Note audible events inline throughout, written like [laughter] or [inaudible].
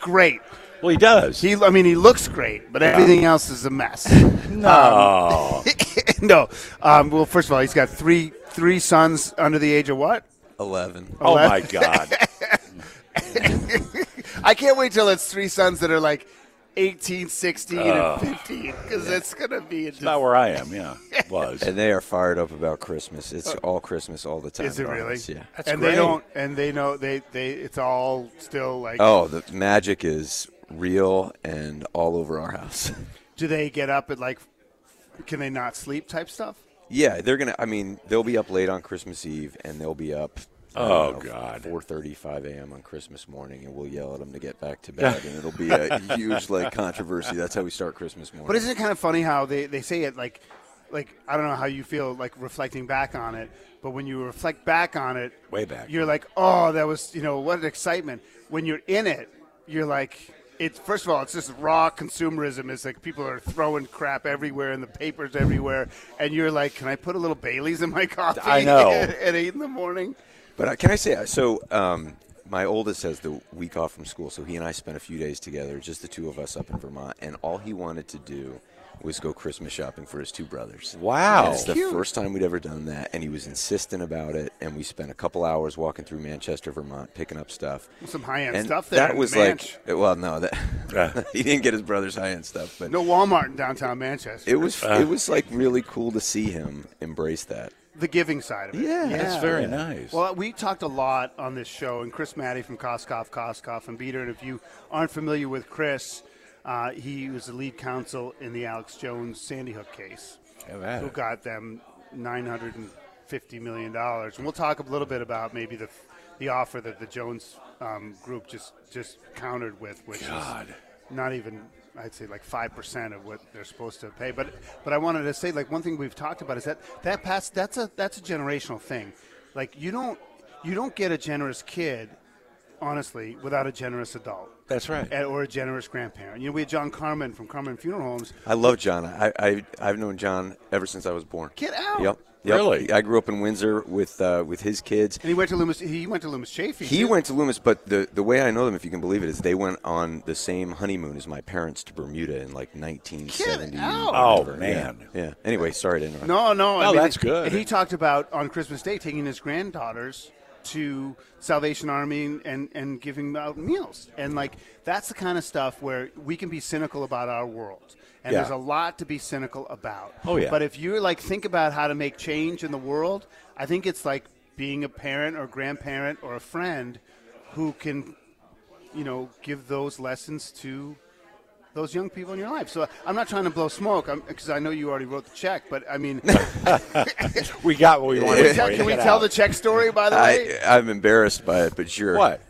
It's great. Well, he does. He, I mean, he looks great, but everything else is a mess. [laughs] no. [laughs] no. Um, well, first of all, he's got three three sons under the age of what? 11. oh my God. [laughs] I can't wait till it's three sons that are like 18, 16, and uh, 15 because it's going to be. It's not where I am. Yeah, [laughs] was. And they are fired up about Christmas. It's uh, all Christmas all the time. Is it really? house, Yeah. That's and great. they don't, and they know they they. It's all still like. Oh, the magic is real and all over our house. [laughs] Do they get up at like? Can they not sleep type stuff? yeah, they're gonna. I mean, they'll be up late on Christmas Eve, and they'll be up. I don't Oh, know, God. 4:30, 5 a.m. on Christmas morning, and we'll yell at them to get back to bed, and it'll be a [laughs] huge like controversy. That's how we start Christmas morning. But isn't it kind of funny how they, they say it like, like I don't know how you feel like reflecting back on it, but when you reflect back on it, Way back. you're like, oh, that was you know what an excitement. When you're in it, you're like, it's first of all, it's just raw consumerism. It's like people are throwing crap everywhere in the papers everywhere, and you're like, can I put a little Bailey's in my [laughs] coffee? I know. at, [laughs] at eight in the morning. But uh, can I say so? Um, my oldest has the week off from school, so he and I spent a few days together, just the two of us up in Vermont, and all he wanted to do was go Christmas shopping for his two brothers. Wow. It's the first time we'd ever done that, and he was insistent about it. And we spent a couple hours walking through Manchester, Vermont, picking up stuff. Some high end and stuff there. that was Manch. like, well, no, that Yeah. [laughs] [laughs] he didn't get his brother's high end stuff, but no Walmart in downtown Manchester. it was Uh. it was like really cool to see him embrace that. The giving side of it. Yeah. That's very nice. Well, we talked a lot on this show, and Chris Mattei from Koskoff, Koskoff, and Bieder. And if you aren't familiar with Chris, uh, he was the lead counsel in the Alex Jones Sandy Hook case, who it. got them nine hundred and fifty million dollars. And we'll talk a little bit about maybe the the offer that the Jones um, group just just countered with, which God. is not even I'd say like five percent of what they're supposed to pay. But but I wanted to say like one thing we've talked about is that that past that's a that's a generational thing. Like you don't you don't get a generous kid, honestly, without a generous adult. That's right. Or a generous grandparent. You know, we had John Carmon from Carmon Funeral Homes. I love John. I, I I've known John ever since I was born. Get out. Yep. Yep. Really? I grew up in Windsor with uh, with his kids. And he went to Loomis. He went to Loomis Chafee. He too. went to Loomis, but the the way I know them, if you can believe it, is they went on the same honeymoon as my parents to Bermuda in like 1970. Get out. Oh, man. Yeah. yeah. Anyway, sorry to interrupt. No, no. I No, mean, that's good. He talked about on Christmas Day taking his granddaughters to Salvation Army and, and, giving out meals. And, like, that's the kind of stuff where we can be cynical about our world. And Yeah. there's a lot to be cynical about. Oh, yeah. But if you're, like, think about how to make change in the world, I think it's like being a parent or grandparent or a friend who can, you know, give those lessons to those young people in your life. So I'm not trying to blow smoke because I know you already wrote the check, but I mean, [laughs] We got what we wanted. Can, for you. can we tell out. the check story, by the way? I, I'm embarrassed by it, but sure. What?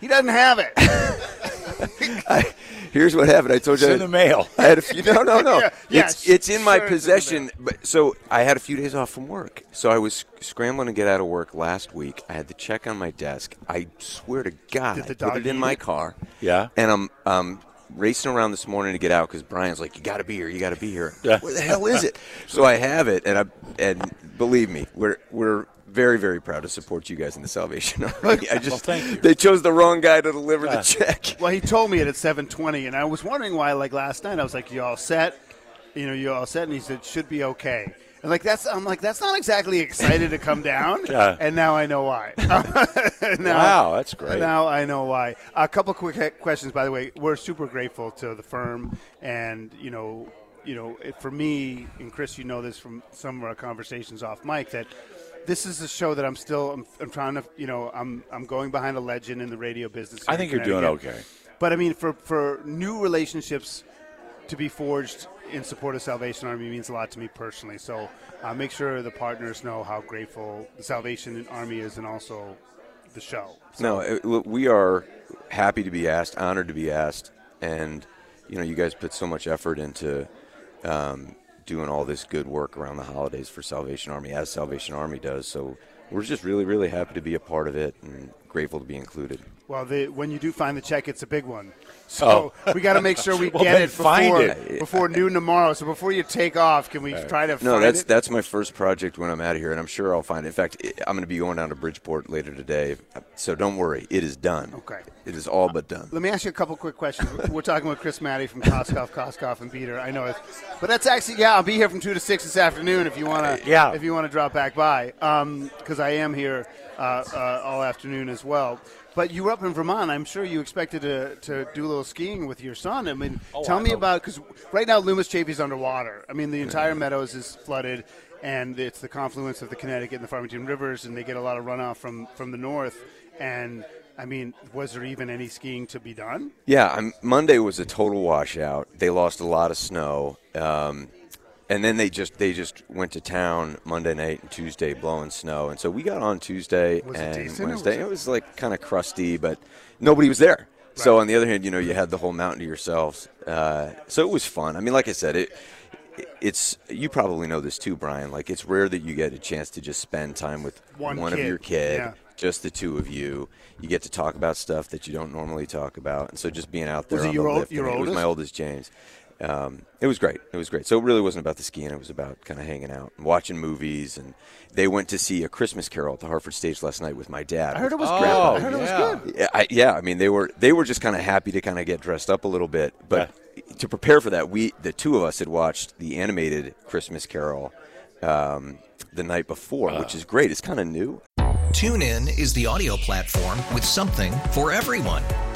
He doesn't have it. [laughs] Here's what happened. I told you. It's in the mail. I had a few. No, no, no. Yeah, [laughs] yeah, it's it's in my sure it's in possession. But so I had a few days off from work. So I was scrambling to get out of work last week. I had the check on my desk. I swear to God, Did the I put it in my it? car. Yeah. And I'm um racing around this morning to get out because Brian's like, "You got to be here. You got to be here." Yeah. Where the hell is it? [laughs] so I have it, and I and believe me, we're we're. Very, very proud to support you guys in the Salvation [laughs] Army. I just, thank you. They chose the wrong guy to deliver the check. well, he told me it at 7:20, and I was wondering why. Like last night, I was like, "You all set? You know, you all set?" And he said, "Should be okay." And like that's I'm like that's not exactly excited to come down. [laughs] Yeah. And now I know why. [laughs] Now- Wow, that's great. Now I know why. A couple quick questions, by the way. We're super grateful to the firm, and you know, you know, it, for me and Chris, you know this from some of our conversations off mic that this is a show that I'm still I'm, I'm trying to you know I'm I'm going behind a legend in the radio business. I think you're doing okay. But I mean, for for new relationships to be forged in support of Salvation Army means a lot to me personally. So uh, make sure the partners know how grateful the Salvation Army is, and also the show. No, it, we are happy to be asked, honored to be asked, and you know, you guys put so much effort into um, doing all this good work around the holidays for Salvation Army, as Salvation Army does. So we're just really, really happy to be a part of it and grateful to be included. Well, the, when you do find the check, it's a big one. So we got to make sure we [laughs] Well, get it before it. before noon tomorrow. So before you take off, can we try to No, find that's it? that's my first project when I'm out of here, and I'm sure I'll find it. In fact, I- I'm going to be going down to Bridgeport later today, so don't worry, it is done. Okay. it is all but done. Let me ask you a couple quick questions. We're talking with Chris Mattei from Koskoff, Koskoff, and Bieder. I know it, but that's actually yeah. I'll be here from two to six this afternoon if you want to. Yeah. If you want to drop back by, because I am here uh, uh, all afternoon as well. But you were up in Vermont. I'm sure you expected to, to do a little skiing with your son. I mean, tell Oh, I me know. about because right now Loomis Chafee's underwater. I mean, the entire meadows is flooded, and it's the confluence of the Connecticut and the Farmington rivers, and they get a lot of runoff from from the north. And I mean, was there even any skiing to be done? Yeah, I'm, Monday was a total washout. They lost a lot of snow, um, and then they just they just went to town Monday night and Tuesday blowing snow. And so we got on Tuesday Was and Wednesday. it- It was like kind of crusty, but nobody was there. So on the other hand, you know, you had the whole mountain to yourselves. Uh, so it was fun. I mean, like I said, it. It's you probably know this too, Brian. Like it's rare that you get a chance to just spend time with One of your kid, yeah. just the two of you. You get to talk about stuff that you don't normally talk about, and so just being out there Was it your the old- lift, your it was my oldest, James. Um, it was great. It was great. So it really wasn't about the skiing. It was about kind of hanging out, and watching movies, and they went to see a Christmas Carol at the Hartford Stage last night with my dad. I heard it was Oh, good. I heard it was yeah. good. Yeah, I, yeah. I mean, they were they were just kind of happy to kind of get dressed up a little bit, but to prepare for that, we the two of us had watched the animated Christmas Carol um, the night before, which is great. It's kind of new. TuneIn is the audio platform with something for everyone.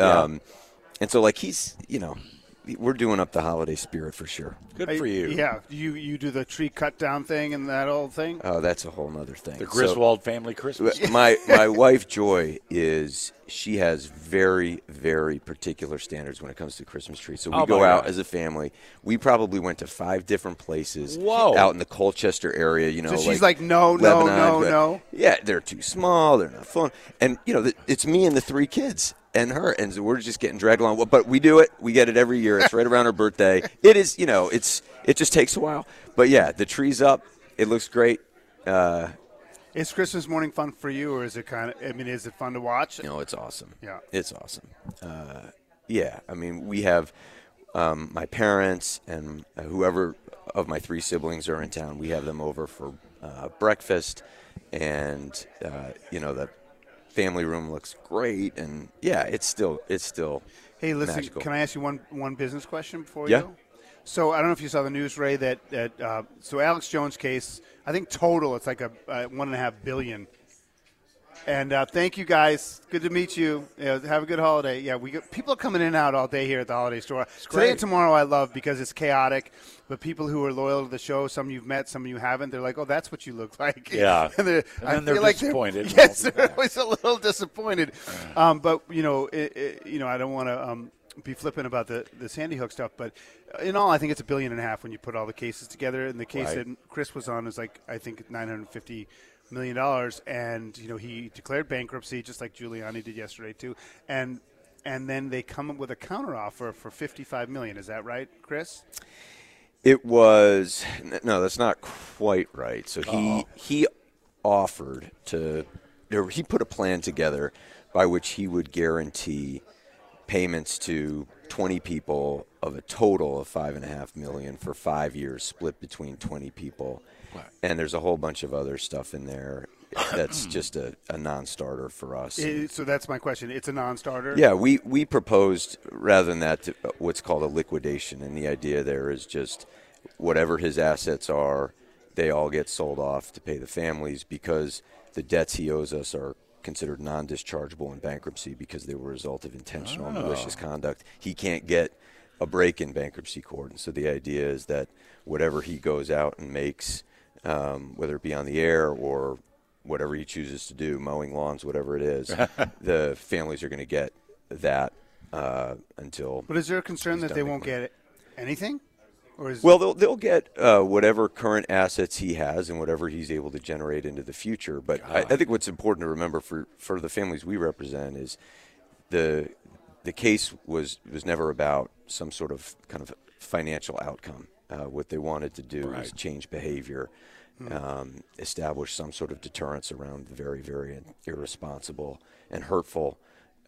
Um, and so, like he's, you know, we're doing up the holiday spirit for sure. Good I- for you. Yeah, you you do the tree cut down thing and that old thing. Oh, that's a whole other thing. The So- Griswold family Christmas. [laughs] my my wife Joy is she has very very particular standards when it comes to Christmas trees. So we Oh, go out God. as a family. We probably went to five different places. Whoa. Out in the Colchester area, you know. So she's like, no, no, Lebanon, no, but- no. Yeah, they're too small. They're not fun. And you know, the, it's me and the three kids and her, and so we're just getting dragged along. But we do it. We get it every year. It's right around her birthday. It is, you know, it's it just takes a while. But yeah, the tree's up. It looks great. Uh, Is Christmas morning fun for you, or is it kind of? I mean, is it fun to watch? No, it's awesome. Yeah. it's awesome. Uh, yeah, I mean, we have um, my parents and whoever of my three siblings are in town. We have them over for uh, breakfast, and uh, you know the family room looks great, and yeah, it's still it's still Hey, listen, magical. can I ask you one one business question before Yeah. you? So I don't know if you saw the news, Ray. That that uh, so Alex Jones case, I think total it's like a uh, one and a half billion. And uh, thank you guys. Good to meet you. Yeah, have a good holiday. Yeah, we got, people are coming in and out all day here at the holiday store. Today great. and tomorrow I love because it's chaotic. But people who are loyal to the show, some you've met, some you haven't. They're like, "Oh, that's what you look [laughs] like." Yeah. [laughs] and they're, And I then they're feel like disappointed and [laughs] yes, won't they're back. always a little disappointed. Um, but you know, it, it, you know, I don't want to um, be flippant about the the Sandy Hook stuff. But in all, I think it's a billion and a half when you put all the cases together. And the case Right. that Chris was on is like I think nine hundred fifty million dollars, and you know he declared bankruptcy just like Giuliani did yesterday too, and. And then they come up with a counteroffer for fifty-five million. Is that right, Chris? It was no, that's not quite right. So he he offered to, he put a plan together by which he would guarantee payments to 20 people of a total of five and a half million for five years, split between 20 people. And there's a whole bunch of other stuff in there [coughs] that's just a, a non-starter for us. It- so that's my question. It's a non-starter. Yeah, we, we proposed rather than that to, uh, what's called a liquidation, and the idea there is just whatever his assets are, they all get sold off to pay the families because the debts he owes us are considered non-dischargeable in bankruptcy because they were a result of intentional malicious conduct. He can't get a break in bankruptcy court, and so the idea is that whatever he goes out and makes, um, whether it be on the air or whatever he chooses to do, mowing lawns, whatever it is, [laughs] the families are going to get that uh, until. But is there a concern that they won't money. get anything? Or is Well, they'll they'll get uh, whatever current assets he has and whatever he's able to generate into the future. But I, I think what's important to remember for, for the families we represent is the the case was was never about some sort of kind of financial outcome. Uh, what they wanted to do was change behavior, um, establish some sort of deterrence around the very very irresponsible and hurtful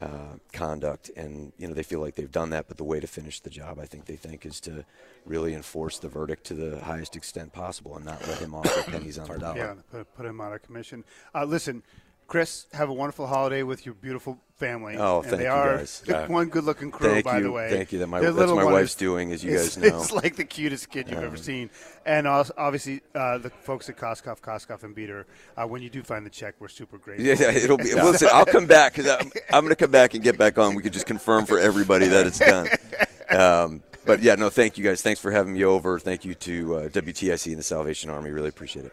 uh, conduct, and you know they feel like they've done that. But the way to finish the job, I think they think, is to really enforce the verdict to the highest extent possible, and not let him off for pennies on the dollar. yeah, put, put him out of commission. Uh, listen, Chris, have a wonderful holiday with your beautiful family. Oh, and thank they you, are guys. good- [laughs] Uh, one good-looking crew, thank by you, the way. thank you. That my- Their that's my wife's is- doing, as you guys know. It's like the cutest kid you've Um, ever seen. And also, obviously, uh, the folks at Koskoff, Koskoff and Bieder. Uh, when you do find the check, we're super grateful. Yeah, yeah, it'll be. [laughs] Listen, I'll come back because I'm, I'm going to come back and get back on. We could just confirm for everybody that it's done. Um, but yeah, no, thank you guys. Thanks for having me over. Thank you to uh, WTIC and the Salvation Army. Really appreciate it.